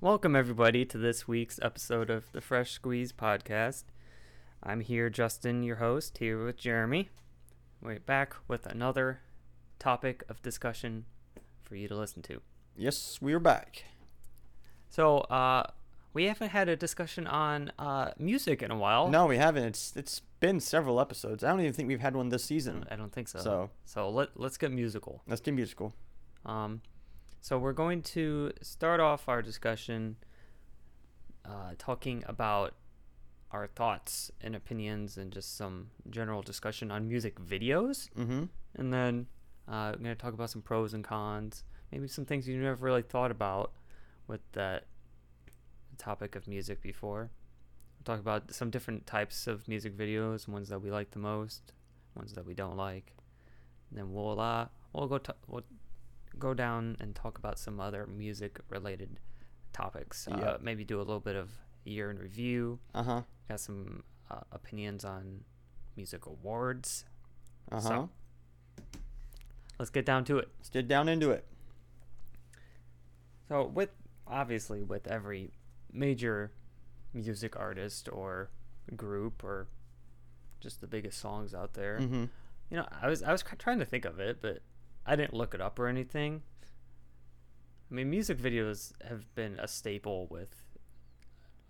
Welcome, everybody, to this week's episode of the Fresh Squeez podcast. I'm here, Justin, your host, here with Jeremy. We're back with another topic of discussion for you to listen to. Yes, we are back. So, uh, we haven't had a discussion on uh, music in a while. No, we haven't. It's it's been several episodes. I don't even think we've had one this season. I don't think so. So So let let's get musical. let's get musical. Um, so we're going to start off our discussion uh, talking about our thoughts and opinions and just some general discussion on music videos, Mm-hmm. and then uh, I'm going to talk about some pros and cons, maybe some things you never really thought about with that topic of music before. We'll talk about some different types of music videos, ones that we like the most, ones that we don't like. And then we'll uh we'll go to, we'll go down and talk about some other music related topics. Uh, Yep. maybe do a little bit of year in review. Uh huh. Got some uh, opinions on music awards. Uh huh. So- Let's get down to it. Let's get down into it. So with obviously with every major music artist or group or just the biggest songs out there, Mm-hmm. you know, I was I was trying to think of it, but I didn't look it up or anything. I mean, music videos have been a staple with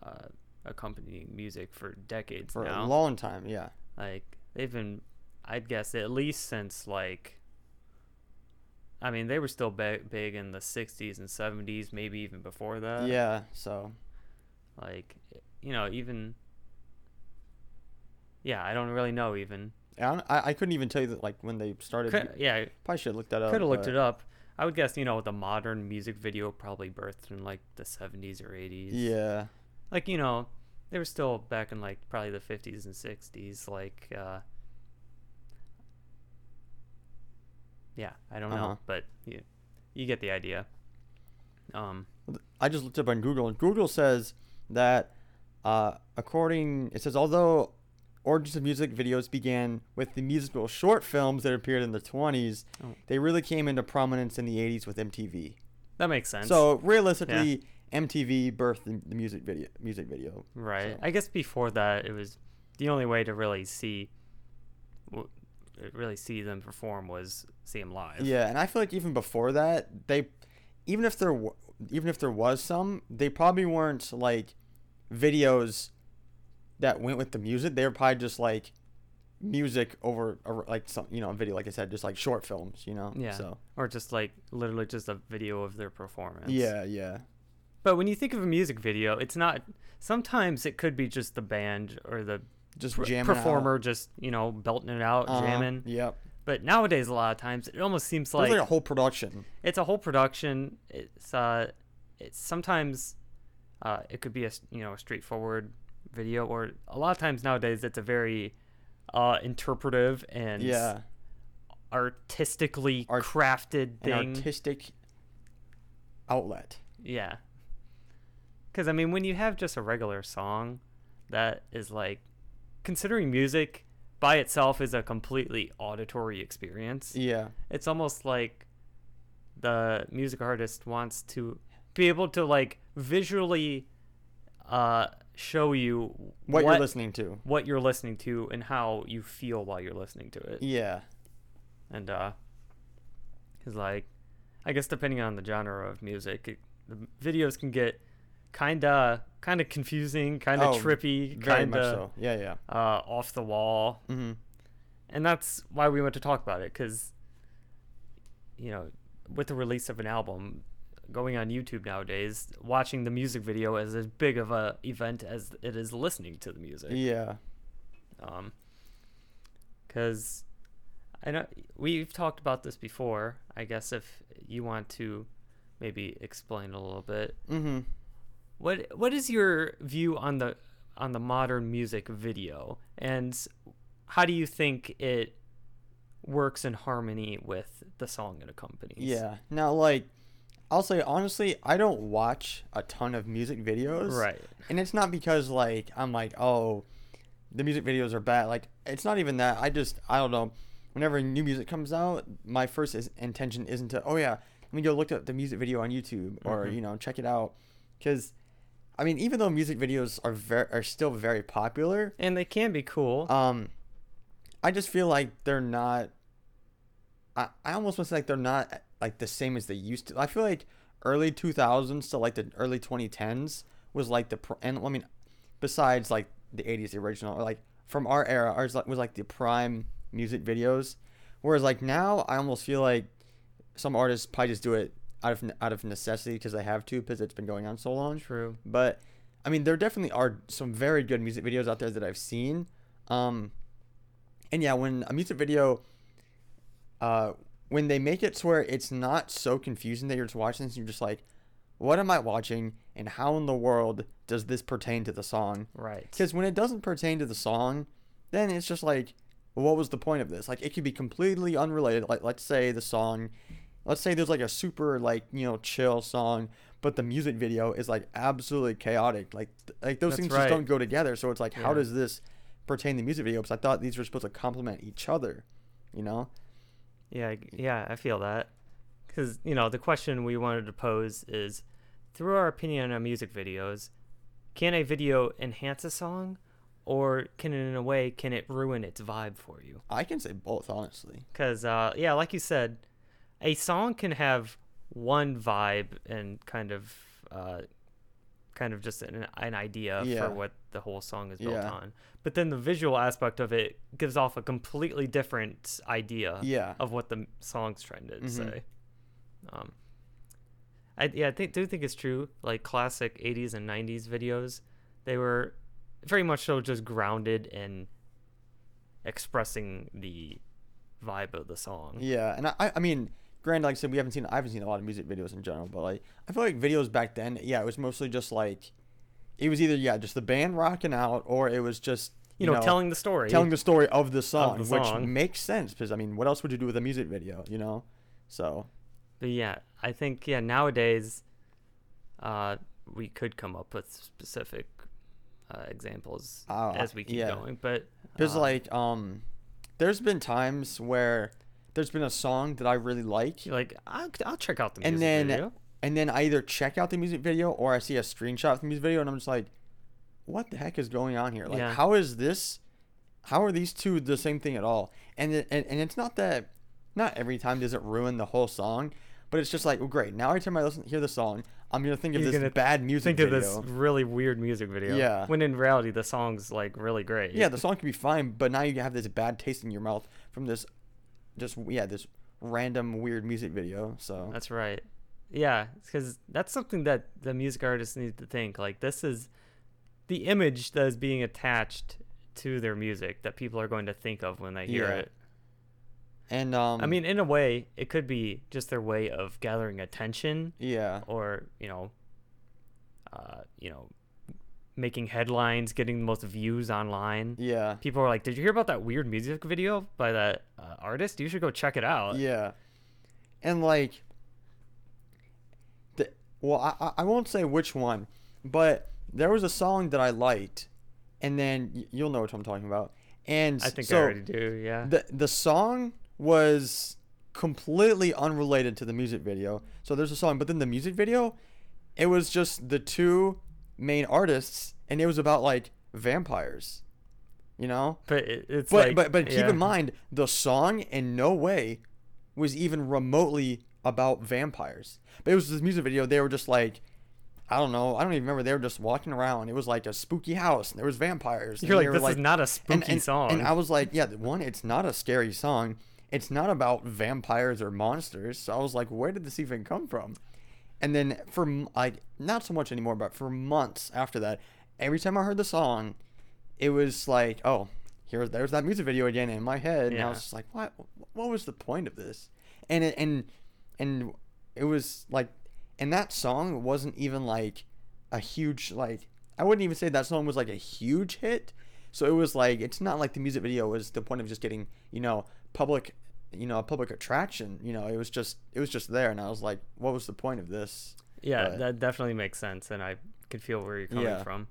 uh, accompanying music for decades For now. a long time, yeah. like they've been, I'd guess at least since like. I mean, they were still big, big in the '60s and '70s, maybe even before that. yeah. So Like, you know, even. Yeah, I don't really know. Even I, I I couldn't even tell you that like when they started. could, yeah, Probably should have looked that up. could have looked it up. I would guess, you know, the modern music video probably birthed in like the 70s or 80s. Yeah. Like, you know, they were still back in like probably the 50s and 60s. Like, uh, yeah, I don't Uh-huh. know, but you, you get the idea. Um, I just looked up on Google, and Google says that, uh, according it says although origins of music videos began with the musical short films that appeared in the 20s, Oh. they really came into prominence in the 80s with MTV. that makes sense. So realistically, MTV birthed the, the music video. Music video. right. so- I guess before that, it was the only way to really see, really see them perform was see them live. Yeah, and I feel like even before that, they, even if there, even if there was some, they probably weren't like videos that went with the music. They were probably just like music over, over like some, you know, a video. Like I said, just like short films. You know. Yeah. So. Or just like literally just a video of their performance. Yeah, yeah, But when you think of a music video, it's not. Sometimes it could be just the band or the just pr- performer just you know belting it out, out. Uh-huh, jamming. Yep. But nowadays, a lot of times, it almost seems like, like a whole production. it's a whole production. It's uh, it's sometimes uh, it could be a you know a straightforward video, or a lot of times nowadays it's a very uh interpretive and Yeah. artistically Art- crafted An thing. artistic outlet. Yeah. Because, I mean, when you have just a regular song that is like, considering music by itself is a completely auditory experience, Yeah. it's almost like the music artist wants to be able to, like, visually uh, show you What, you're listening to. what you're listening to and how you feel while you're listening to it. Yeah. and uh because like i guess depending on the genre of music it, the videos can get kind of kind of confusing kind of Oh, trippy kind of so. Yeah, yeah. uh off the wall Mm-hmm. and that's why we went to talk about it because you know with the release of an album going on youtube nowadays watching the music video is as big of a event as it is listening to the music Yeah. um because i know we've talked about this before i guess if you want to maybe explain a little bit Mm-hmm. what what is your view on the on the modern music video and how do you think it works in harmony with the song it accompanies Yeah. Now, like, I'll say honestly, I don't watch a ton of music videos. right And it's not because like I'm like, oh, the music videos are bad. Like, it's not even that. I just I don't know. Whenever new music comes out, my first is, intention isn't to, oh yeah, let me go look at the music video on YouTube or Mhm. you know check it out because I mean even though music videos are very are still very popular And they can be cool. um I just feel like they're not I, I almost want to say like they're not like the same as they used to I feel like early 2000s to like the early 2010s was like the pr- and I mean besides like the 80s the original or like from our era ours like, was like the prime music videos whereas like now I almost feel like some artists probably just do it out of out of necessity because they have to because it's been going on so long True. but I mean, there definitely are some very good music videos out there that I've seen. Um, and yeah, when a music video, uh, when they make it to where it's not so confusing that you're just watching this, and you're just like, what am I watching, and how in the world does this pertain to the song? Right. Because when it doesn't pertain to the song, then it's just like, well, what was the point of this? Like, it could be completely unrelated. Like, let's say the song, let's say there's like a super like you know chill song, but the music video is like absolutely chaotic. Like, like those That's things right. just don't go together. So it's like, how does this pertain to the music video? Because I thought these were supposed to complement each other. You know? Yeah, yeah, I feel that. Because, you know, the question we wanted to pose is through our opinion on music videos, can a video enhance a song? Or can it, in a way, can it ruin its vibe for you? I can say both, honestly. Because, uh, yeah, like you said, a song can have one vibe and kind of, uh, kind of just an, an idea Yeah. for what the whole song is built Yeah. on. But then the visual aspect of it gives off a completely different idea Yeah. of what the song's trying to Mhm. say. Um, I yeah, I think, do think it's true. Like classic '80s and '90s videos, they were very much so just grounded in expressing the vibe of the song. Yeah, and I, I mean, granted, like I said, we haven't seen, I haven't seen a lot of music videos in general, but like, I feel like videos back then, yeah, it was mostly just like, it was either yeah, just the band rocking out, or it was just You, know, telling the story. telling the story of the song, the which song. makes sense because I mean, what else would you do with a music video, you know? So But yeah, I think yeah nowadays, uh, we could come up with specific uh, examples Uh, as we keep yeah. going. But because uh, like um, there's been times where there's been a song that I really like, you're like I'll, I'll check out the music and then video. and then I either check out the music video or I see a screenshot of the music video and I'm just like, what the heck is going on here? Like, Yeah. how is this? How are these two the same thing at all? And it, and, and it's not that, not every time does it ruin the whole song, but it's just like, well, great. Now every time I listen, hear the song, I'm gonna think of You're this bad music Think video. of this really weird music video. Yeah. When in reality, the song's like really great. Yeah, the song can be fine, but now you have this bad taste in your mouth from this, just yeah, this random weird music video. So That's right. Yeah, because that's something that the music artists need to think. Like, this is the image that is being attached to their music that people are going to think of when they hear Yeah. it. and um, I mean, in a way, it could be just their way of gathering attention yeah, or, you know, uh, you know, making headlines, getting the most views online. yeah. People are like, "Did you hear about that weird music video by that uh, artist? You should go check it out." Yeah, and like, the well, I I- won't say which one, but there was a song that I liked, and then you'll know what I'm talking about. And I think so I already do. Yeah. the the song was completely unrelated to the music video. So there's a song, but then the music video, it was just the two main artists, and it was about like vampires, you know. but it's But like, but but keep yeah. in mind, the song in no way was even remotely about vampires. But it was this music video. They were just like, I don't know. I don't even remember. They were just walking around. It was like a spooky house, and there was vampires. and You're like, this is not a spooky and, and, song. And I was like, yeah, one, it's not a scary song. It's not about vampires or monsters. So I was like, where did this even come from? And then for like not so much anymore, but for months after that, every time I heard the song, it was like, oh, here, there's that music video again in my head, and I was just like, what? What was the point of this? And it, and and it was like, and that song wasn't even like a huge like. I wouldn't even say that song was like a huge hit. So it was like it's not like the music video was the point of just getting you know public you know a public attraction. You know it was just it was just there, and I was like, what was the point of this? yeah, but- that definitely makes sense, and I could feel where you're coming Yeah. from.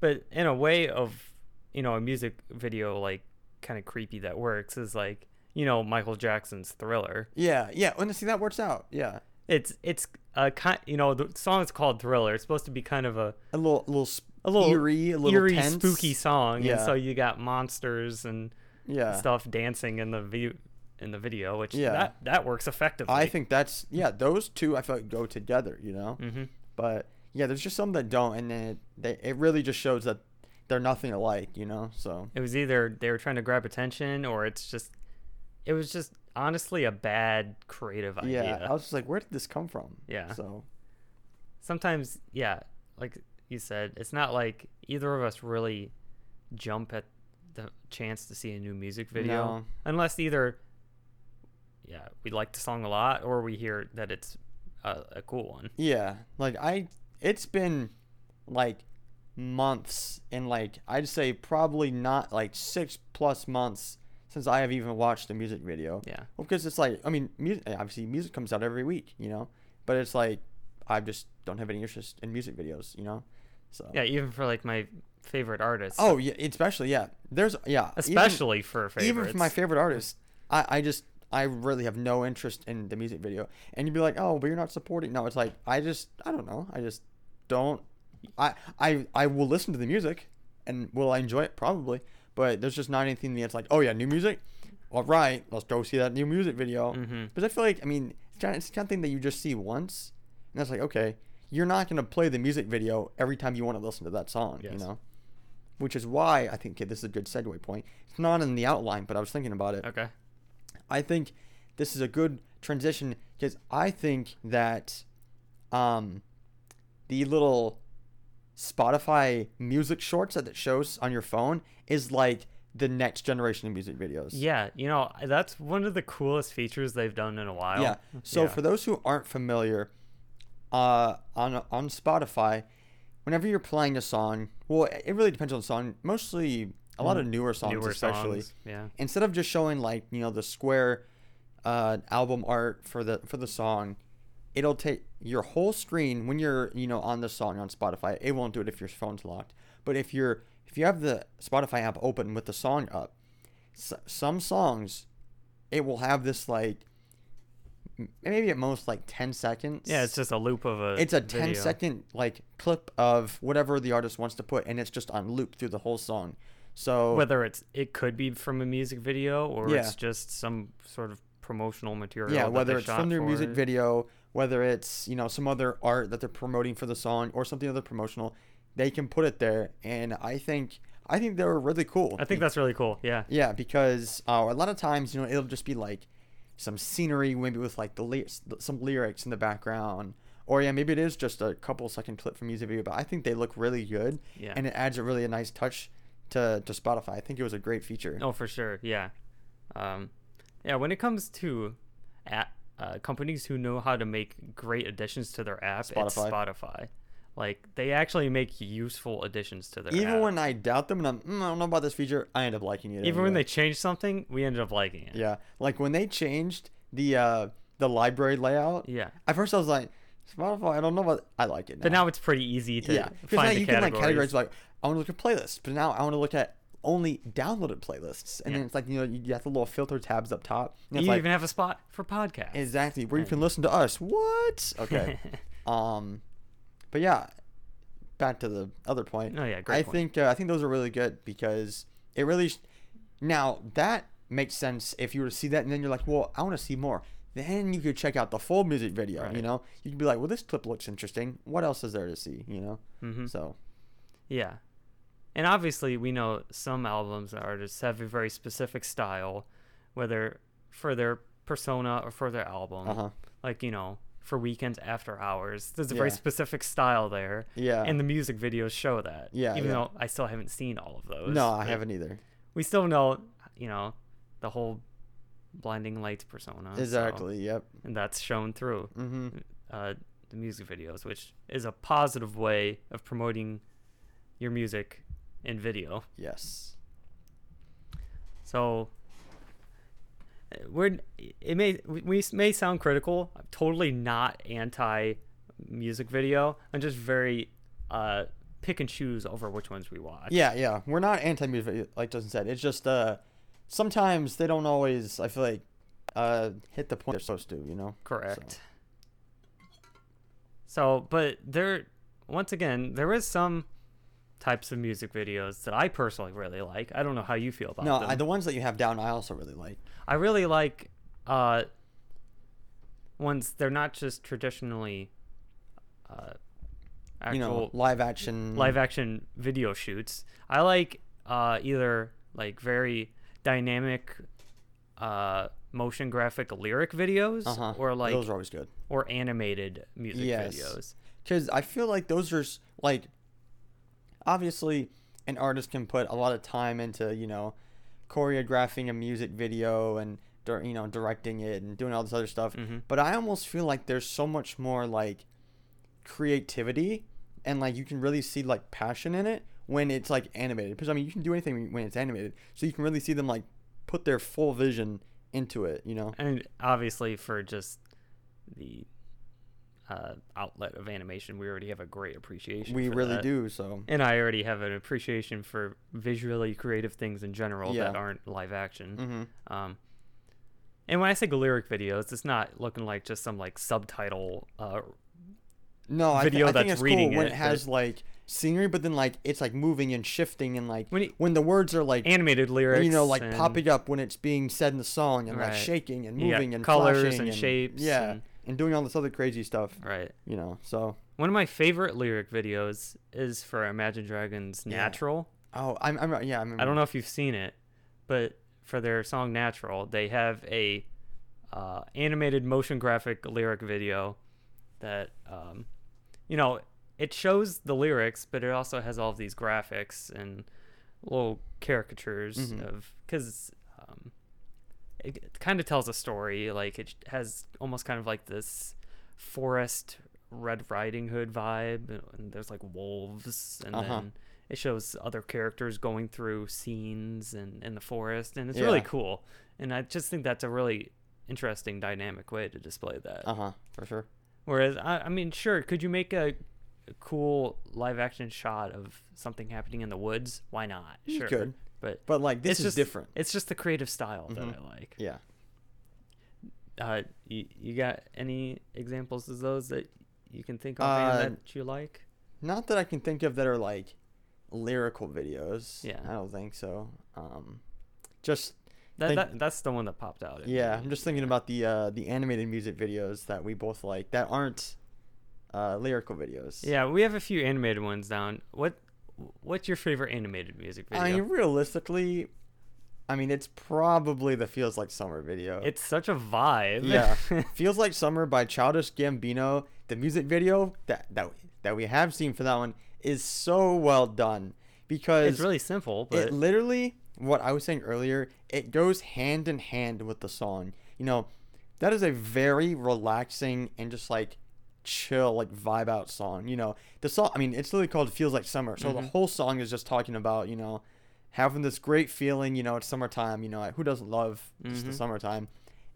But in a way of, you know, a music video like kind of creepy that works is like, you know, Michael Jackson's Thriller. Yeah, yeah. When And see that works out. Yeah, it's it's a kind you know the song is called Thriller. It's supposed to be kind of a A little, a little, sp- a little eerie, a little eerie, tense. spooky song, and Yeah. so you got monsters and Yeah. stuff dancing in the view in the video, which Yeah. that that works effectively. I think that's yeah. Those two I feel like go together. You know. hmm But yeah, there's just some that don't, and then it, they, it really just shows that they're nothing alike. You know. So It was either they were trying to grab attention, or it's just it was just honestly a bad creative idea. yeah, I was just like, where did this come from? Yeah. So sometimes yeah like you said it's not like either of us really jump at the chance to see a new music video No. unless either yeah we like the song a lot or we hear that it's a, a cool one yeah, like I, it's been like months, and like I'd say probably not like six plus months since I have even watched a music video. yeah Well, because it's like I mean, music obviously music comes out every week, you know, but it's like I just don't have any interest in music videos, you know. So yeah even for like my favorite artists Oh yeah, especially yeah. There's yeah, even- especially for favorites even for my favorite artists, I, I just I really have no interest in the music video. And you'd be like, oh, but you're not supporting. No, it's like I just I don't know. I just don't. I I I will listen to the music, and will I enjoy it probably. But there's just not anything that's like, oh yeah, new music. All right, let's go see that new music video. hmm But I feel like I mean it's kind of, it's kind of thing that you just see once, and that's like okay, you're not gonna play the music video every time you want to listen to that song, you know. Which is why I think okay, this is a good segue point. It's not in the outline, but I was thinking about it. okay I think this is a good transition because I think that um, the little Spotify music shorts that it shows on your phone is like the next generation of music videos. yeah you know that's one of the coolest features they've done in a while Yeah. So Yeah. for those who aren't familiar, uh, on on Spotify, whenever you're playing a song, well, it really depends on the song. Mostly a lot of newer songs, newer especially. songs yeah. Instead of just showing like you know the square uh, album art for the for the song it'll take your whole screen when you're you know on the song on spotify it won't do it if your phone's locked. But if you're if you have the spotify app open with the song up s- some songs it will have this like maybe at most like 10 seconds. Yeah it's just a loop of a it's a 10 video. second like clip of whatever the artist wants to put and it's just on loop through the whole song so whether it's it could be from a music video or Yeah. it's just some sort of promotional material. yeah whether it's from their music it. video whether it's you know some other art that they're promoting for the song or something other promotional they can put it there and i think i think they're really cool I think that's really cool. Yeah. yeah because uh, a lot of times you know it'll just be like some scenery maybe with like the some lyrics in the background or yeah maybe it is just a couple second clip from music video but i think they look really good Yeah. and it adds a really a nice touch to, to spotify i think it was a great feature Oh, for sure. Yeah. Um, yeah. When it comes to app, uh, companies who know how to make great additions to their app, it's Spotify. Spotify. Like they actually make useful additions to their even app. when i doubt them and i'm mm, i don't know about this feature i end up liking it even when they change something, we ended up liking it. Yeah, like when they changed the uh the library layout. Yeah. At first, I was like, Spotify. I don't know, but I like it. Now. But now it's pretty easy to yeah, find now the you can like categories. categorize like I want to look at playlists, but now I want to look at only downloaded playlists, and Yeah. then it's like you know you have the little filter tabs up top. You like even have a spot for podcasts. exactly where you can listen to us. What? Okay. um, but yeah, back to the other point. Oh, yeah, great I point. think uh, I think those are really good because it really. sh- Now that makes sense if you were to see that and then you're like, well, I want to see more. Then you could check out the full music video. You know, you could be like, well, this clip looks interesting. What else is there to see? You know. hmm So Yeah. And obviously, we know some albums and artists have a very specific style, whether for their persona or for their album. uh huh. Like, you know, for Weeknd's After Hours, there's a very specific style there. Yeah. And the music videos show that. Yeah, Even yeah. though I still haven't seen all of those. no, I haven't either. We still know, you know, the whole blinding lights persona. so- Exactly. Yep. and that's shown through Mm-hmm. uh, the music videos, which is a positive way of promoting your music in video. Yes. So uh, we're it may we may sound critical. I'm totally not anti music video. I'm just very uh pick and choose over which ones we watch. Yeah, yeah. We're not anti-music, like Justin said. It's just uh, sometimes they don't always. I feel like uh, hit the point they're supposed to. You know. Correct. So, but there, once again, there is some types of music videos that I personally really like. I don't know how you feel about No, them. I, the ones that you have down, I also really like. I really like uh ones they're not just traditionally uh actual you know, live action. live action video shoots. I like uh either like very dynamic uh motion graphic lyric videos Uh-huh. or like those are always good. or animated music Yes. videos. Because I feel like those are like, obviously, an artist can put a lot of time into you know, choreographing a music video and you know directing it and doing all this other stuff. Mhm. But I almost feel like there's so much more like creativity and like you can really see like passion in it when it's like animated. Because I mean, you can do anything when it's animated, so you can really see them like put their full vision into it. You know. And obviously for just the uh, outlet of animation, we already have a great appreciation. We really that. do. So. And I already have an appreciation for visually creative things in general that aren't live action. Mm-hmm. Um, and when I say lyric videos, it's not looking like just some like subtitle. Uh, No, I, video th- I think that's it's reading cool when it, has like scenery, but then like it's like moving and shifting and like When you- when the words are like animated lyrics, you know like and, popping up when it's being said in the song and like shaking and moving and colors flashing and shapes yeah, and- and doing all this other crazy stuff. Right. You know, so One of my favorite lyric videos is for Imagine Dragons' Yeah. "Natural." oh, I'm, I'm yeah, I'm, I don't know if you've seen it, but for their song "Natural," they have a uh, animated motion graphic lyric video that um, you know it shows the lyrics, but it also has all of these graphics and little caricatures Mhm. of because it, kind of tells a story. Like it has almost kind of like this forest Red Riding Hood vibe, and there's like wolves, and Uh-huh. then it shows other characters going through scenes and in the forest, and it's really cool. And I just think that's a really interesting dynamic way to display that. Uh huh, for sure. Whereas, I, I mean, sure, could you make a cool live action shot of something happening in the woods? Why not? You Sure, could. but But like this is just different. It's just the creative style Mhm. that I like. Yeah. Uh, you, you got any examples of those that you can think of Uh, that you like? Not that I can think of that are like lyrical videos. Yeah. I don't think so. Um, just That, think- that that's the one that popped out. Yeah, me. I'm just thinking about the uh, the animated music videos that we both like that aren't uh, lyrical videos. Yeah, we have a few animated ones down. What what's your favorite animated music video? I mean, realistically, I mean it's probably the "Feels Like Summer" video. it's such a vibe. yeah, "Feels Like Summer" by Childish Gambino. The music video that that that we have seen for that one is so well done because it's really simple, but it literally what I was saying earlier, it goes hand in hand with the song. You know, that is a very relaxing and just like chill, like vibe out song. You know, the song I mean, it's literally called Feels Like Summer. So the Mhm. whole song is just talking about, you know, having this great feeling, you know, it's summertime, you know, who doesn't love just the summertime?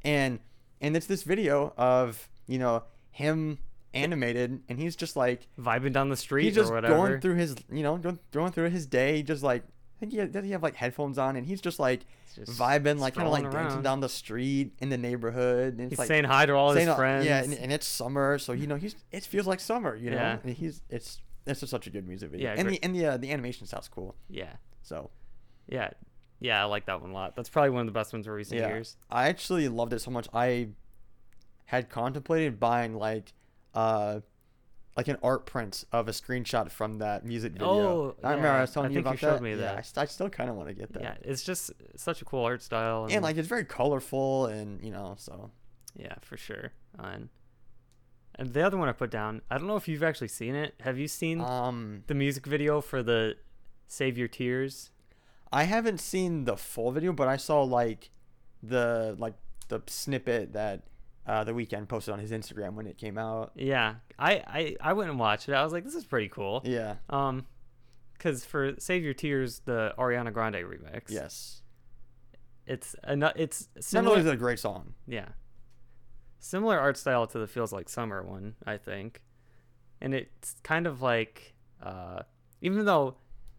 And and it's this video of, you know, him animated and he's just like vibing down the street he's just or whatever. going through his you know going, going through his day just like think he had, does he have like headphones on and he's just like just vibing like kind of like dancing around. down the street in the neighborhood and He's like saying hi to all his friends. yeah and, and it's summer so you know he's it feels like summer you know Yeah. and he's it's it's just such a good music video Yeah, and great. the and the uh, the animation style's cool yeah, so yeah, yeah. I like that one a lot. That's probably one of the best ones for recent yeah years. I actually loved it so much I had contemplated buying like uh like an art print of a screenshot from that music video. Oh, I remember I was telling I you think you about showed that. me Yeah, that. I, st- I still kind of want to get that. Yeah, it's just such a cool art style. And, and like it's very colorful and you know so yeah, for sure. And and the other one I put down, I don't know if you've actually seen it. Have you seen um the music video for the Save Your Tears? i haven't seen the full video but i saw like the like the snippet that uh the Weeknd posted on his instagram when it came out Yeah, I, I I went and watched it. I was like, this is pretty cool. yeah Um, because for Save Your Tears, the Ariana Grande remix. yes It's a nu- it's not similar. only is a great song yeah, similar art style to the Feels Like Summer one, I think, and it's kind of like, uh, even though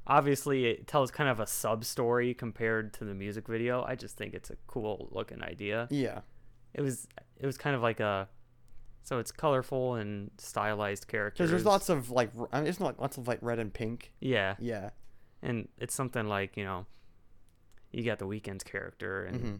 obviously it tells kind of a sub story compared to the music video, I just think it's a cool looking idea. yeah It was it was kind of like a So it's colorful and stylized characters. Because there's lots of like, I mean, it's not lots of like red and pink. Yeah, Yeah. and it's something like you know, you got the Weeknd's character, and hmm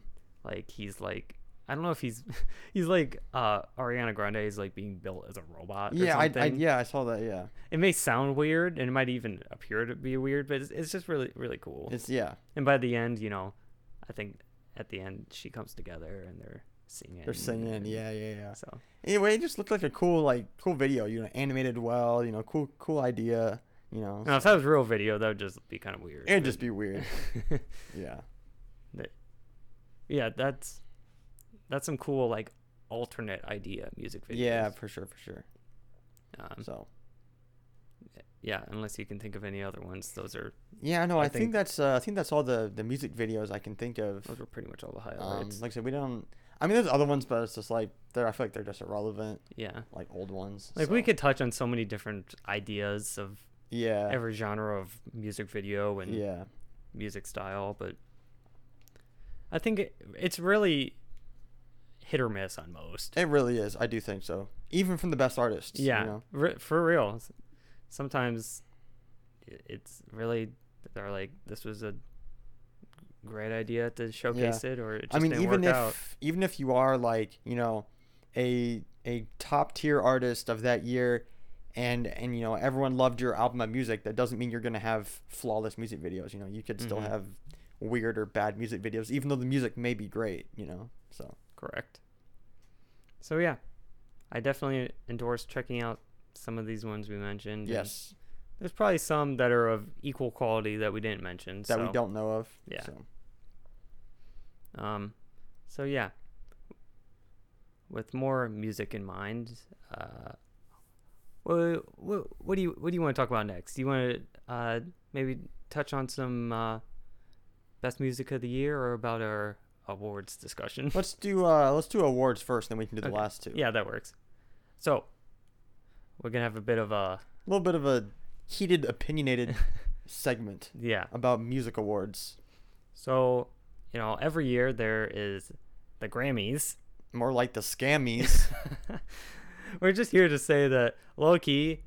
like he's like I don't know if he's he's like uh Ariana Grande is like being built as a robot. Or Yeah, I, I yeah I saw that. Yeah. It may sound weird, and it might even appear to be weird, but it's, it's just really really cool. It's yeah. and by the end, you know, I think at the end she comes together and they're singing. They're singing. Yeah, yeah, yeah. So Anyway, it just looked like a cool like cool video. You know, animated well. You know, cool cool idea. You know. now if that was real video, that would just be kind of weird. It'd but- just be weird. Yeah. yeah, that's that's some cool like alternate idea music videos. Yeah, for sure, for sure. Um, So. yeah, unless you can think of any other ones, those are Yeah, no, I I, think, think- that's uh, I think that's all the the music videos I can think of. those are pretty much all the Um, highlights. like I said, we don't. I mean, there's other ones, but it's just like they're. I feel like they're just irrelevant, yeah, like old ones. like we could touch on so many different ideas of Yeah. every genre of music video and yeah. music style, but I think it, it's really hit or miss on most. It really is. I do think so. Even from the best artists. yeah, You know? re- for real. Sometimes it's really they're like this was a great idea to showcase it, or it just I mean, even if out. even if you are like you know, a a top tier artist of that year, and and you know everyone loved your album of music, that doesn't mean you're gonna have flawless music videos. You know, you could still Mhm. have weird or bad music videos, even though the music may be great. You know, so Correct. So yeah, I definitely endorse checking out some of these ones we mentioned. yes, there's probably some that are of equal quality that we didn't mention. that we don't know of. Yeah. So. Um, so yeah, with more music in mind, uh, what, what, what do you what do you want to talk about next? Do you want to uh, maybe touch on some uh, best music of the year or about our awards discussion? Let's do uh let's do awards first, then we can do the Okay. last two. yeah, that works. So we're gonna have a bit of a A little bit of a heated, opinionated segment yeah. about music awards. So you know, every year there is the Grammys. More like the scammies. We're just here to say that low key,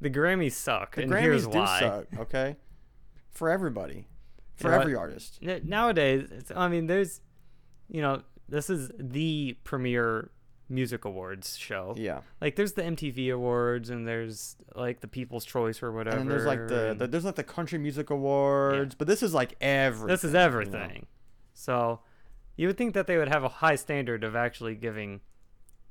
the Grammys suck, The and Grammys here's do why. suck, okay? For everybody. For know every artist. Nowadays, it's, I mean, there's, you know, this is the premier music awards show. Yeah. Like, there's the MTV Awards, and there's like the People's Choice or whatever. And there's like the, the there's like the country music awards, but this is like everything. this is you know? So, you would think that they would have a high standard of actually giving,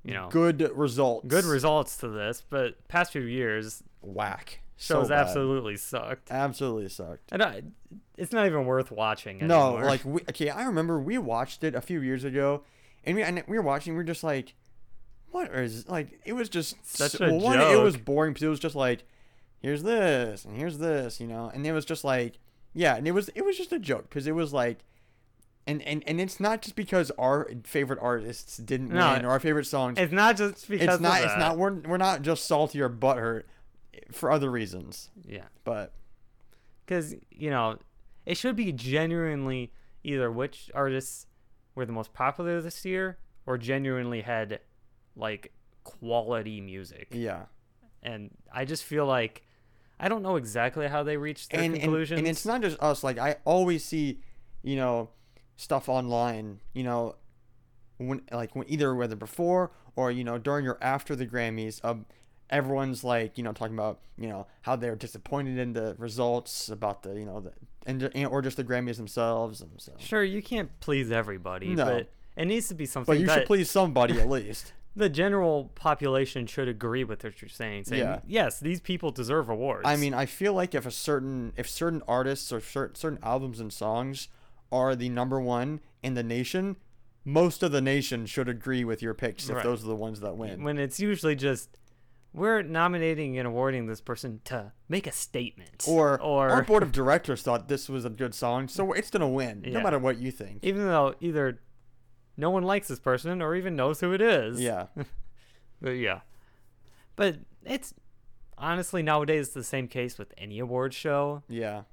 you know, Good results. good results to this, but past few years Whack. Shows bad. absolutely sucked. Absolutely sucked. And I, it's not even worth watching No, like we, okay, I remember we watched it a few years ago, and we and we were watching. We were just like, "What is like?" It was just Such so- a one, It was boring because it was just like, "Here's this and here's this," you know, and it was just like, yeah, and it was it was just a joke because it was like, and and and it's not just because our favorite artists didn't No, win or our favorite songs. it's not just because It's not. It's not. We're we're not just salty or butthurt for other reasons, Yeah, but because you know, it should be genuinely either which artists were the most popular this year or genuinely had like quality music. yeah. And I just feel like I don't know exactly how they reached their and, and and it's not just us. Like I always see, you know, stuff online. You know, when like when either whether before or you know during or after the Grammys, um, everyone's like you know talking about you know how they're disappointed in the results about the you know the and, and or just the Grammys themselves and so. Sure, you can't please everybody, No. but it needs to be something But you should please somebody at least. the general population should agree with what you're saying. Saying, Yeah. yes, these people deserve awards. I mean, I feel like if a certain if certain artists or certain certain albums and songs are the number one in the nation, most of the nation should agree with your picks if Right. those are the ones that win. when it's usually just we're nominating and awarding this person to make a statement, Or, or our board of directors thought this was a good song, so it's gonna win, no matter what you think. even though either no one likes this person or even knows who it is. Yeah, But yeah. But it's honestly nowadays the same case with any award show. yeah,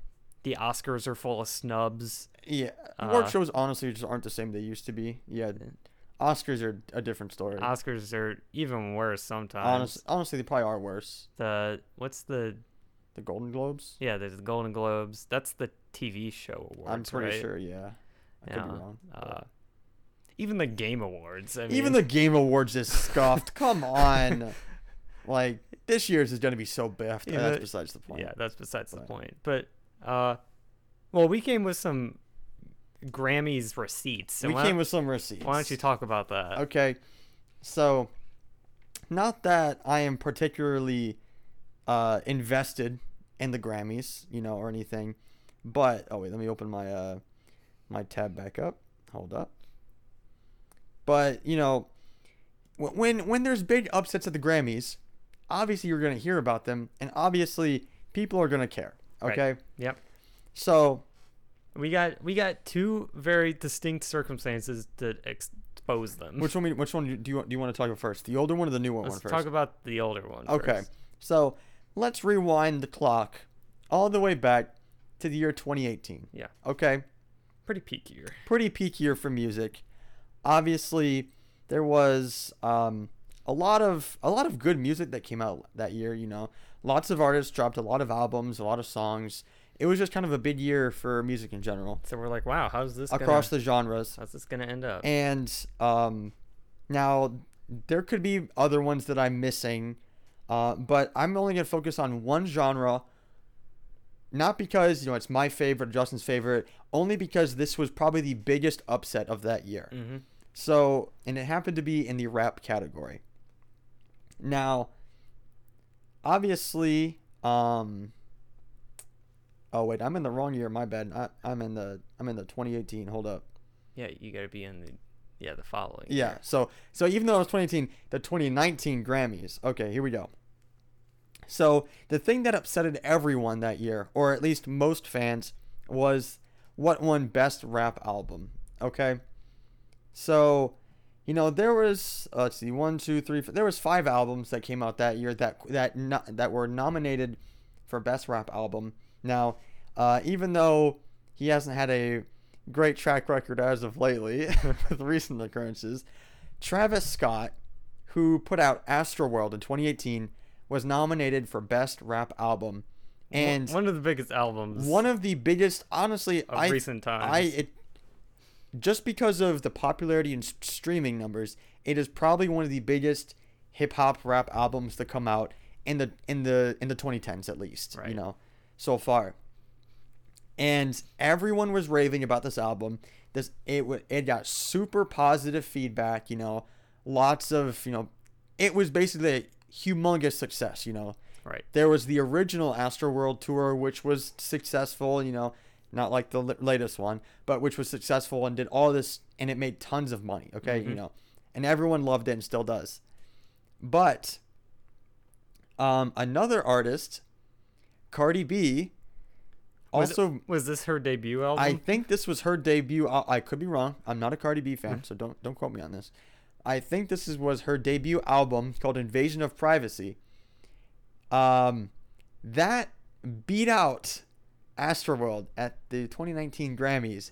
The Oscars are full of snubs. Yeah. Award Uh, shows honestly just aren't the same they used to be. Yeah, Oscars are a different story. Oscars are even worse sometimes. Honest, honestly, they probably are worse. The what's the The Golden Globes. yeah? There's the Golden Globes. That's the TV show awards. I'm pretty right? sure. Yeah. I could be wrong. Uh, even the Game Awards. I mean, Even the Game Awards is scuffed. Come on. Like this year's is gonna be so biffed. Yeah, That's besides the point. Yeah, that's besides the point. But uh, well, we came with some Grammys receipts. So we came with some receipts. why don't you talk about that? Okay, so not that I am particularly uh, invested in the Grammys, you know, or anything, but oh wait, let me open my uh, my tab back up. Hold up. But you know, when when there's big upsets at the Grammys, obviously you're gonna hear about them, and obviously people are gonna care. Right. Okay, Yep. so We got we got two very distinct circumstances to expose them. which one? we- Which one do you do you want to talk about first? The older one or the newer Let's one first? talk about the older one. Okay. first. So let's rewind the clock all the way back to the year 2018. Yeah. Okay. Pretty peak year. Pretty peak year for music. Obviously, there was um, a lot of a lot of good music that came out that year. You know, lots of artists dropped a lot of albums, a lot of songs. It was just kind of a big year for music in general So we're like, wow, how's this across gonna, the genres. how's this gonna end up? And um, now there could be other ones that I'm missing, uh, but I'm only gonna focus on one genre. Not because you know it's my favorite, Justin's favorite, only because this was probably the biggest upset of that year. mm-hmm. So, and it happened to be in the rap category. Now, obviously, um. Oh wait, I'm in the wrong year. My bad. I, I'm in the I'm in the 2018. Hold up. Yeah, you gotta be in the yeah the following. Yeah. year. So so even though it was 2018, the 2019 Grammys. Okay, here we go. So the thing that upsetted everyone that year, or at least most fans, was what won Best Rap Album. Okay. So, you know, there was uh, let's see, one, two, three, four, there was five albums that came out that year that that no, that were nominated for Best Rap Album. Now, uh, even though he hasn't had a great track record as of lately with recent occurrences, Travis Scott, who put out Astroworld in 2018, was nominated for Best Rap Album, and one of the biggest albums one of the biggest, honestly, of I recent times. I it just because of the popularity and streaming numbers, it is probably one of the biggest hip hop rap albums to come out in the in the in the 2010s at least. Right. You know, so far. And everyone was raving about this album. This it it got super positive feedback. You know, lots of you know, it was basically a humongous success. You know, right. there was the original Astroworld tour, which was successful, you know, not like the l- latest one, but which was successful and did all this, and it made tons of money, okay, you Mhm. know, and everyone loved it and still does. But um, another artist, Cardi B, Was- also, Was this her debut album? I think this was her debut. I, I could be wrong. I'm not a Cardi B Mm-hmm. fan, so don't don't quote me on this. I think this is, was her debut album called Invasion of Privacy. Um, that beat out Astroworld at the 2019 Grammys.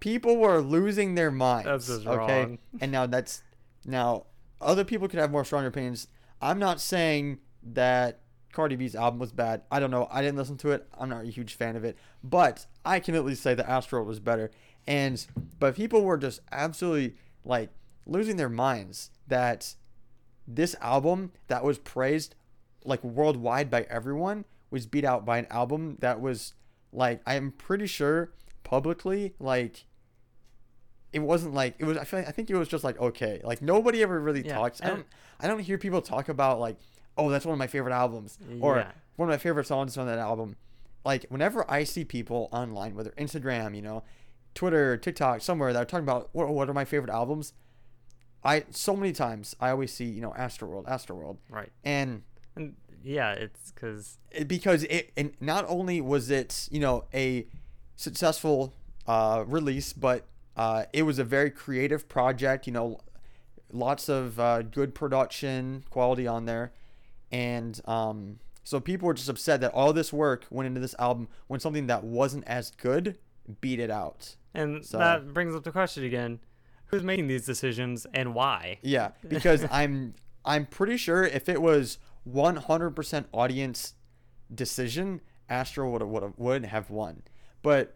People were losing their minds. That's just okay, wrong. and now that's now other people could have more stronger opinions. I'm not saying that Cardi B's album was bad. I don't know. I didn't listen to it. I'm not a huge fan of it, but I can at least say that Astroworld was better. And but people were just absolutely like losing their minds that this album that was praised like worldwide by everyone was beat out by an album that was like I'm pretty sure publicly like it wasn't like it was I feel like, I think it was just like okay like nobody ever really Yeah, talks I don't I don't hear people talk about like oh that's one of my favorite albums or Yeah. one of my favorite songs on that album like whenever I see people online whether Instagram you know Twitter TikTok somewhere that are talking about what, what are my favorite albums I so many times I always see you know Astroworld Astroworld right. and And yeah, it's because it- because it and not only was it you know a successful uh, release but uh, it was a very creative project you know lots of uh, good production quality on there and um, so people were just upset that all this work went into this album when something that wasn't as good beat it out and So- that brings up the question again: who's making these decisions and why. Yeah, because I'm I'm pretty sure if it was 100% audience decision, Astro would would would have won. But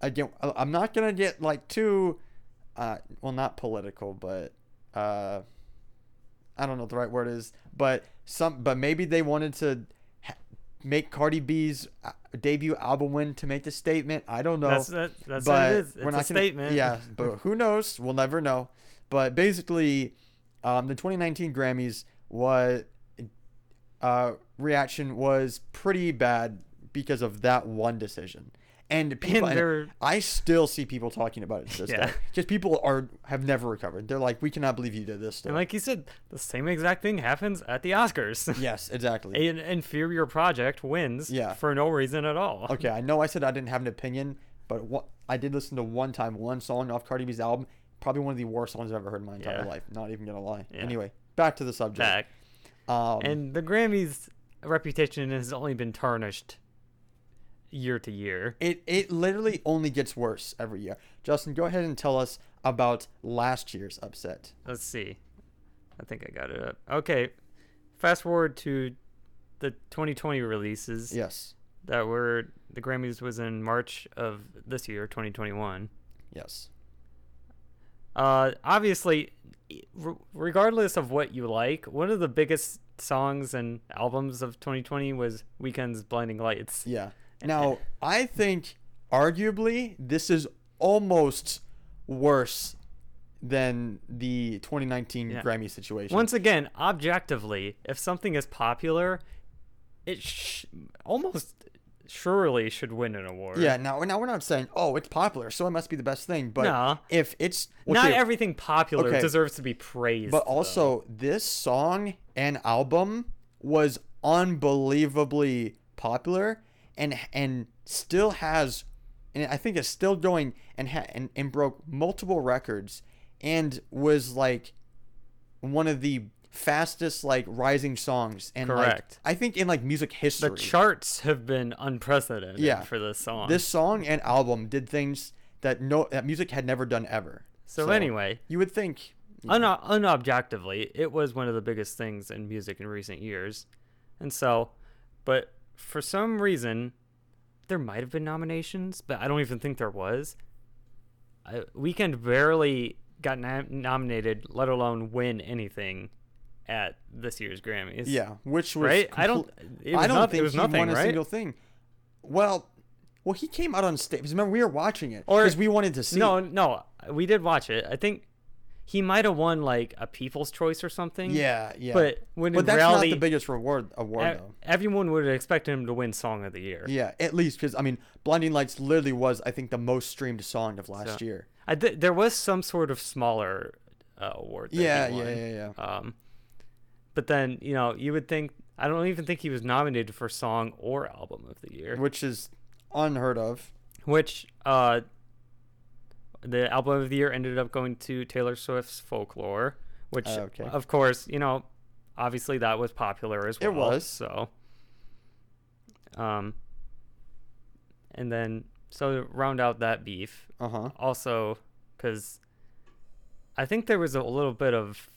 again, I'm not gonna get like too, uh, well, not political, but uh, I don't know what the right word is, but some, but maybe they wanted to ha- make Cardi B's uh, debut album win to make the statement. I don't know That's that, that's but what it is. It's we're a gonna, statement. Yeah, but who knows? We'll never know. But basically, um, the 2019 Grammys was uh, reaction was pretty bad because of that one decision. And people, And I still see people talking about it to this Yeah. day. Just people are have never recovered. They're like, we cannot believe you did this. Still. And like you said, the same exact thing happens at the Oscars. yes, exactly. An inferior project wins Yeah. for no reason at all. Okay, I know I said I didn't have an opinion, but what I did listen to one time one song off Cardi B's album. Probably one of the worst songs I've ever heard in my entire Yeah. life. Not even gonna lie. Yeah. Anyway, back to the subject. Back. Um, And the Grammys' reputation has only been tarnished year to year. it it literally only gets worse every year. Justin, go ahead and tell us about last year's upset. Let's see. I think I got it up. Okay. Fast forward to the 2020 releases Yes. that were the Grammys was in March of this year, 2021. Yes. Uh, obviously, regardless of what you like, one of the biggest songs and albums of 2020 was Weeknd's "Blinding Lights." Yeah. Now, I think arguably this is almost worse than the 2019 Yeah. Grammy situation. Once again, objectively, if something is popular, it sh- almost surely should win an award. yeah, now, now we're not saying, oh, it's popular, so it must be the best thing. But No. if it's. Not everything popular Okay. deserves to be praised. But though. also, this song and album was unbelievably popular and and still has and I think it's still going and ha- and, and broke multiple records and was like one of the fastest like rising songs and like, Correct. I think in like music history. the charts have been unprecedented Yeah. for this song. This song and album did things that no that music had never done ever. so, anyway, you would think un- unobjectively, it was one of the biggest things in music in recent years. And so, but for some reason, there might have been nominations, but I don't even think there was. I, Weeknd barely got nom- nominated, let alone win anything at this year's Grammys. yeah, which was right. I don't. I don't noth- think it was he nothing, won a right? single thing. Well, well, he came out on stage. Remember, we were watching it Or- because we wanted to see. No, no, we did watch it. I think he might have won like a People's Choice or something. Yeah, yeah. But when but that's reality, not the biggest reward award e- though. everyone would expect him to win Song of the Year. Yeah, at least because I mean, "Blinding Lights" literally was, I think, the most streamed song of last So- year. I th- there was some sort of smaller uh, award. That Yeah, yeah, yeah, yeah. Um, but then you know you would think I don't even think he was nominated for Song or Album of the Year, Which is unheard of. which uh, the Album of the Year ended up going to Taylor Swift's Folklore, which Oh, okay. of course you know obviously that was popular as well. It was. so. Um. And then so to round out that beef, Uh huh. also because I think there was a little bit of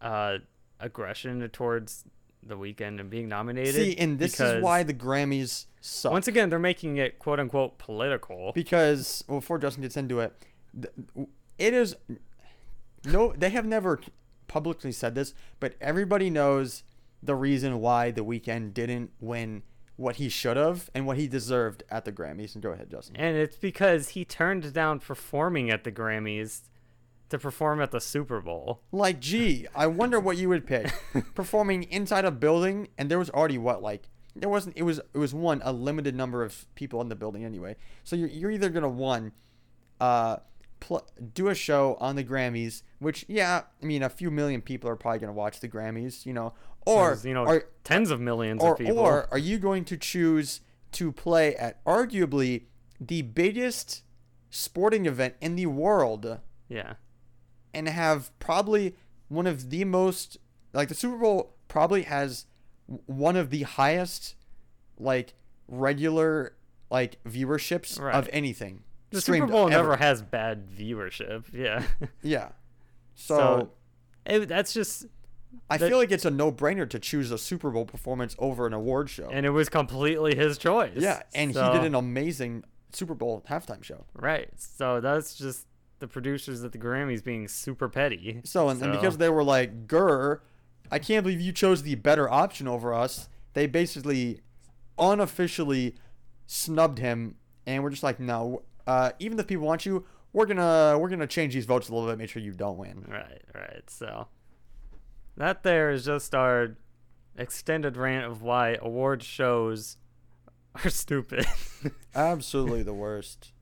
uh, aggression towards the Weeknd and being nominated. See, and this is why the Grammys suck. once again they're making it quote unquote political. because well, before Justin gets into it, it is no. They have never publicly said this, but everybody knows the reason why the Weeknd didn't win what he should have and what he deserved at the Grammys. And go ahead, Justin. And it's because he turned down performing at the Grammys to perform at the Super Bowl. Like, gee, I wonder what you would pick. Performing inside a building, and there was already what like there wasn't. It was it was one a limited number of people in the building anyway. So you're you're either gonna one, uh, pl- do a show on the Grammys, which yeah, I mean a few million people are probably gonna watch the Grammys, you know, or you know are, tens of millions or of people. or are you going to choose to play at arguably the biggest sporting event in the world? yeah. And have probably one of the most like the Super Bowl probably has one of the highest like regular like viewerships Right. of anything The Super Bowl ever. never has bad viewership. Yeah. Yeah. So, So, It, that's just, I that- feel like it's a no-brainer to choose a Super Bowl performance over an award show. and it was completely his choice. yeah, and So- he did an amazing Super Bowl halftime show. Right. So that's just the producers at the Grammys being super petty. So, and, and because they were like, "Grr, I can't believe you chose the better option over us," they basically unofficially snubbed him, and we're just like, "No, uh, even if people want you, we're gonna we're gonna change these votes a little bit, make sure you don't win." Right, right. So that there is just our extended rant of why award shows are stupid. Absolutely the worst.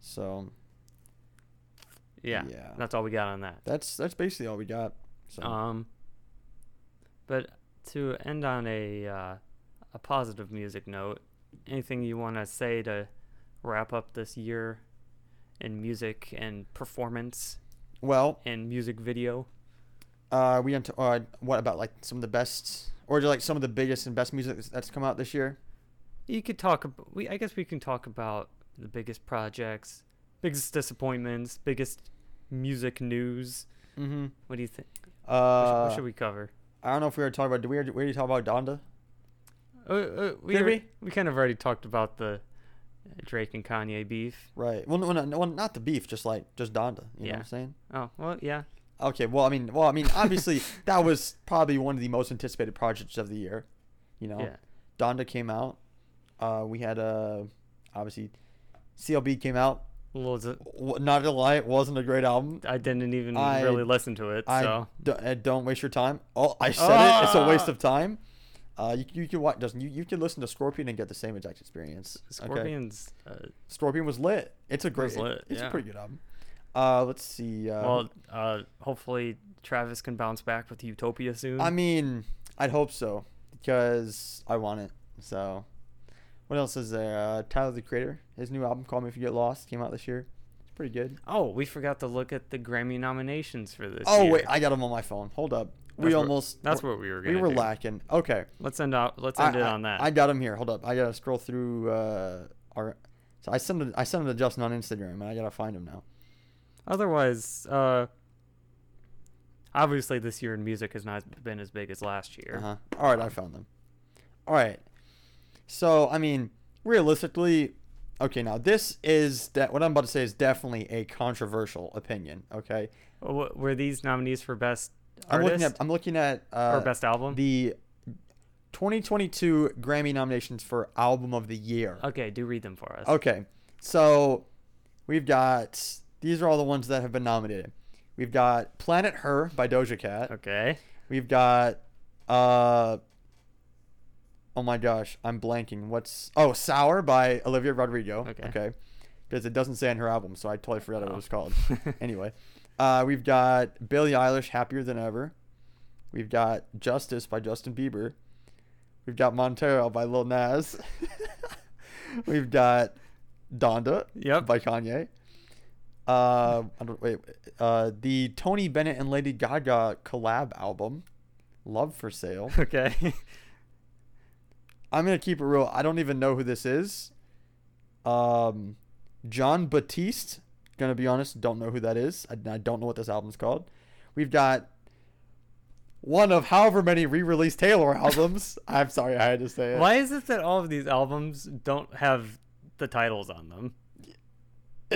So yeah, Yeah. That's all we got on that. that's that's basically all we got. So Um, but to end on a uh, a positive music note, anything you want to say to wrap up this year in music and performance well, and music video? uh, we into uh, what about like some of the best or like some of the biggest and best music that's come out this year? You could talk. Ab- we I guess we can talk about the biggest projects, biggest disappointments, biggest music news. Mm-hmm. What do you think? Uh, what, should, what should we cover? I don't know if we were talking about. Did we already, talk about Donda? Uh, uh, we Did we? we kind of already talked about the Drake and Kanye beef. Right. Well, no, no, no, not the beef, just like just Donda. You know Yeah. what I'm saying? Oh well, yeah. Okay. Well, I mean, well, I mean, obviously that was probably one of the most anticipated projects of the year. You know, Yeah. Donda came out. Uh, we had uh, obviously, CLB came out. Loads of, W- Not gonna lie, it wasn't a great album. I didn't even I- really listen to it. I so d- uh, don't waste your time. Oh, I said it. It's a waste Ah! of time. Uh, you, you can watch. Doesn't you, you can listen to Scorpion and get the same exact experience. Okay? Scorpions. Uh, Scorpion was lit. It's a great. Was lit, it's yeah. a pretty good album. Uh, let's see. Uh, well, uh, hopefully Travis can bounce back with Utopia soon. I mean, I'd hope so because I want it. So, what else is there? Uh, Tyler the Creator, his new album "Call Me If You Get Lost" came out this year. It's pretty good. oh, we forgot to look at the Grammy nominations for this. oh year. wait, I got them on my phone. Hold up. we That's what- almost. That's what we were we were do. lacking. Okay. Let's end out. Let's I, end it I- on that. I got them here. Hold up. I gotta scroll through uh, our. So I sent them. I sent them to Justin on Instagram, and I gotta find them now. Otherwise, uh, obviously this year in music has not been as big as last year. Uh-huh. All right, I found them. All right. So, I mean, realistically, okay, now this is that what I'm about to say is definitely a controversial opinion, okay? Were these nominees for best I'm looking at I'm looking at uh, or best album? the 2022 Grammy nominations for album of the year. okay, do read them for us. Okay. So, we've got these are all the ones that have been nominated. We've got Planet Her by Doja Cat. Okay. We've got uh Oh my gosh, I'm blanking. What's Oh, Sour by Olivia Rodrigo. Okay. Okay. Because it doesn't say on her album, so I totally forgot what Oh. it was called. anyway. Uh we've got Billie Eilish Happier Than Ever. We've got Justice by Justin Bieber. We've got Montero by Lil Nas. we've got Donda Yep. by Kanye. Uh, I don't, wait, uh, the Tony Bennett and Lady Gaga collab album, Love for Sale. Okay. I'm gonna keep it real. I don't even know who this is. Um, Jon Batiste. Gonna be honest, don't know who that is. I, I don't know what this album's called. We've got one of however many re-released Taylor albums. I'm sorry, I had to say it. Why is it that all of these albums don't have the titles on them?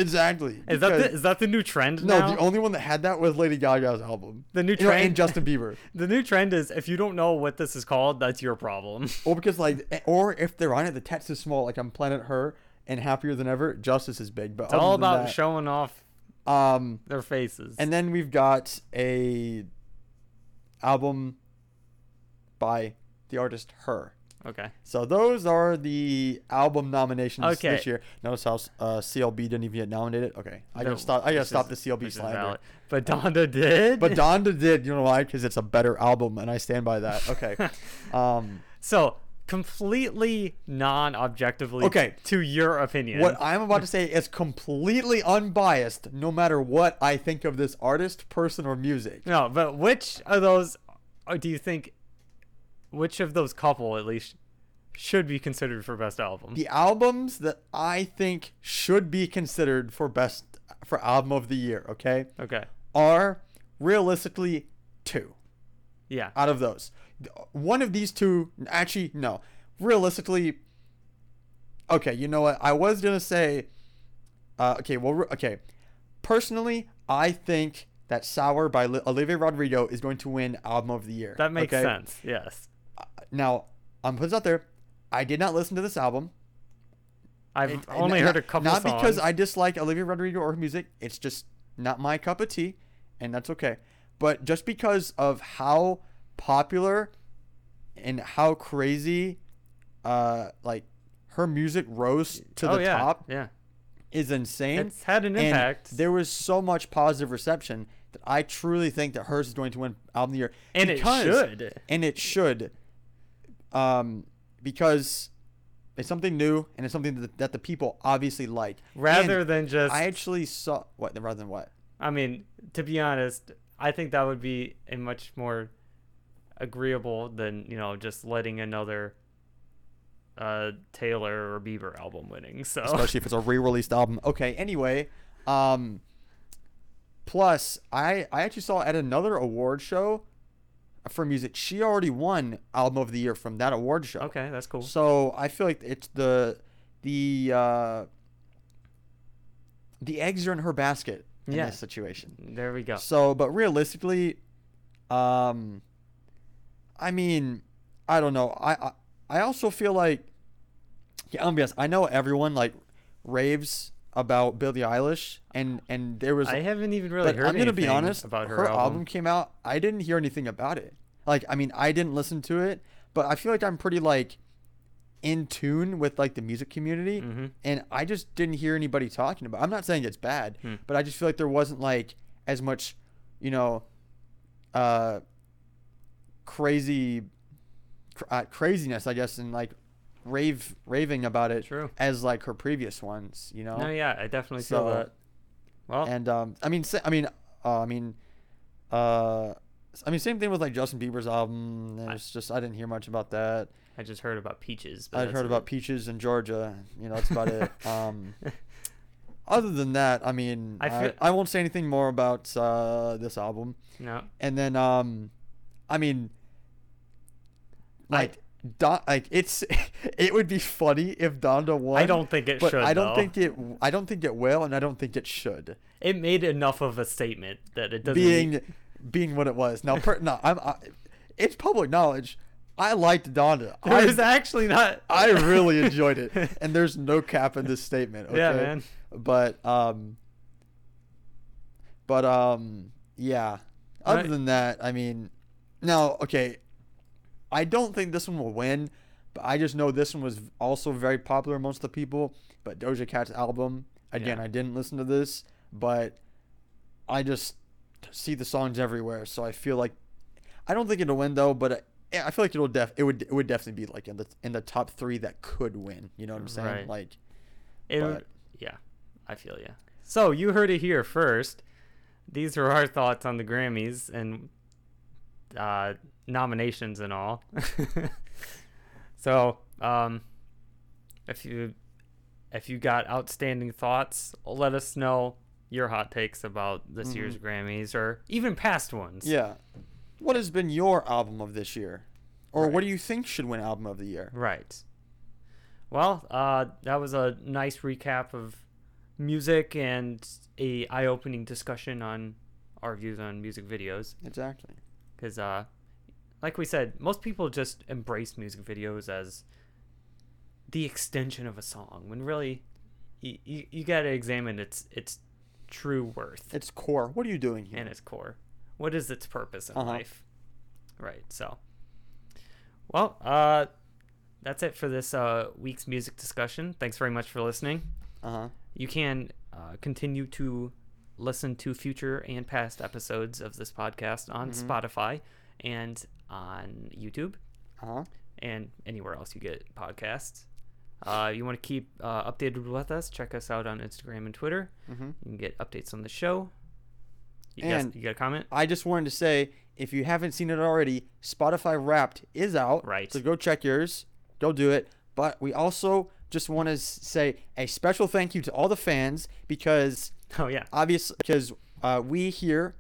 Exactly. Is that the, is that the new trend no? now? The only one that had that was Lady Gaga's album. The new You know, trend and Justin Bieber. The new trend is if you don't know what this is called, that's your problem. Or because like, eh, or if they're on it, the text is small. Like I'm Planet Her and Happier Than Ever, Justice is big. But It's all about that- showing off Um, their faces. and then we've got a album by the artist Her. Okay. So those are the album nominations Okay. this year. Notice how uh, CLB didn't even get nominated. Okay, I gotta stop. I gotta stop is- the CLB slander. But Donda did. But Donda did. You know why? Because it's a better album, and I stand by that. Okay. um, so completely non-objectively. Okay. To your opinion. what I'm about to say is completely unbiased, no matter what I think of this artist, person, or music. No, but which of those uh, do you think? Which of those couple at least should be considered for best album. the albums that I think should be considered for best for album of the year, okay, okay. are realistically two Yeah. out of those. One of these two, actually, no. Realistically, okay, you know what? I was gonna say, uh, okay, well, okay. Personally, I think that "Sour" by Li- Olivia Rodrigo is going to win album of the year. That makes okay? sense. Yes. Now, I'm putting this out there. I did not listen to this album. I've It- only not- heard a couple Not songs. because I dislike Olivia Rodrigo or her music. It's just not my cup of tea, and that's okay. But just because of how popular and how crazy, uh, like her music rose to oh, the yeah. top Yeah. is insane. It's had an and impact. there was so much positive reception that I truly think that hers is going to win album of the year. And because- it should. and it should um because it's something new and it's something that, that the people obviously like. Rather And than just i actually saw what rather than what? I mean, to be honest, I think that would be a much more agreeable than, you know, just letting another uh Taylor or Bieber album winning. So. Especially if it's a re-released album. Okay anyway um plus i i actually saw at another award show for music she already won album of the year from that award show Okay, that's cool. So I feel like it's the the uh, the eggs are in her basket in Yeah. this situation. There we go. So, but realistically, um, I mean, I don't know. I I, I also feel like yeah, I'm honest, I know everyone like raves about Billie Eilish, and and there was I haven't even really heard I'm gonna be honest. about her, her album. album came out. I didn't hear anything about it. Like, I mean, I didn't listen to it, but I feel like I'm pretty like in tune with like the music community, Mhm. and I just didn't hear anybody talking about. I'm not saying it's bad, Hmm. but I just feel like there wasn't like as much, you know, uh, crazy, cr- uh, craziness, I guess, and like rave raving about it True. as like her previous ones. You know, No, yeah, I definitely feel that. Well, and um, I mean, I mean, uh, I mean, uh, I mean, same thing with like Justin Bieber's album. It's just I didn't hear much about that. I just heard about Peaches. But I'd heard about it. Peaches in Georgia. You know, that's about it. Um, other than that, I mean, I I, feel- I, won't say anything more about uh, this album. No, And then, um, I mean, I- like, Don, like it's it would be funny if Donda won. I don't think it should. I don't though. think it. I don't think it will, and I don't think it should. it made enough of a statement that it doesn't. being need- being what it was. Now, per, no, I'm. I, it's public knowledge. I liked Donda. There was actually not. I really enjoyed it, and there's no cap in this statement. Okay? Yeah, man. But um. But um, yeah. Other Right. than that, I mean, now okay. I don't think this one will win, but I just know this one was also very popular amongst the people. But Doja Cat's album, again, Yeah. I didn't listen to this, but I just see the songs everywhere, so I feel like I don't think it'll win though, but I, I feel like it'll def it would it would definitely be like in the in the top three that could win. You know what I'm saying? Right. Like, It, but- yeah, I feel yeah. So you heard it here first. These are our thoughts on the Grammys and uh, nominations and all. so, um, if you if you got outstanding thoughts, let us know your hot takes about this year's Grammys or even past ones. Mm-hmm. yeah. What has been your album of this year, or what do you think should win album of the year? Right. Well, uh, that was a nice recap of music and a eye-opening discussion on our views on music videos. Exactly. Because, uh, like we said, most people just embrace music videos as the extension of a song, when really, you, you, you got to examine its its true worth It's core. What are you doing here? and its core. What is its purpose in Uh-huh. life? Right. So, well, uh, that's it for this uh, week's music discussion. Thanks very much for listening. Uh huh. You can uh, continue to listen to future and past episodes of this podcast on Mhm. Spotify and on YouTube Uh huh. and anywhere else you get podcasts. Uh, you want to keep uh, updated with us? Check us out on Instagram and Twitter. Mm-hmm. You can get updates on the show. You, And- guys, you got a comment? I just wanted to say, if you haven't seen it already, Spotify Wrapped is out. Right. So go check yours. go do it. But we also just want to say a special thank you to all the fans because Oh yeah. obviously because uh, we here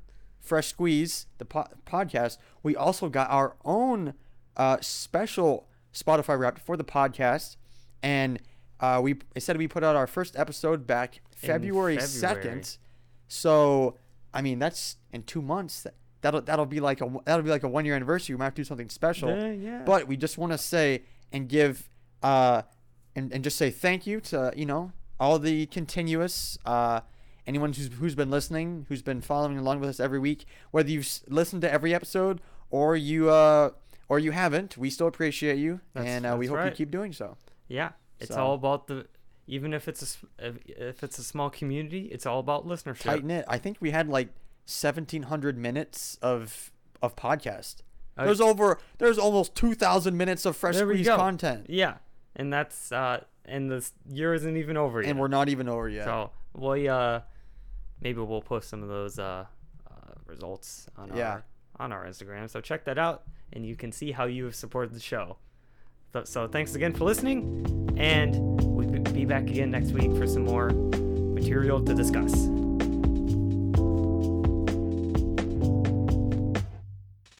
Fresh Squeez the po- podcast we also got our own uh, special spotify wrap for the podcast. And uh, we instead we put out our first episode back february. 2nd so i mean that's in two months. That, that'll that'll be like a that'll be like a one year anniversary. We might have to do something special. Yeah, yeah. but we just want to say and give uh and, and just say thank you to you know all the continuous uh anyone who's who's been listening who's been following along with us every week whether you've listened to every episode or you uh or you haven't we still appreciate you That's- and uh, we hope you keep doing so. Yeah, it's So- all about the even if it's a if, it's a small community, it's all about listenership. tight knit i think we had like 1700 minutes of of podcast. Uh, there's over there's almost 2000 minutes of Fresh Squeez content. Yeah, and that's uh, and this year isn't even over yet. and we're not even over yet. So we uh, maybe we'll post some of those uh, uh results on Yeah. our on our Instagram. So check that out, and you can see how you have supported the show. So, so thanks again for listening, and we'll be- be back again next week for some more material to discuss.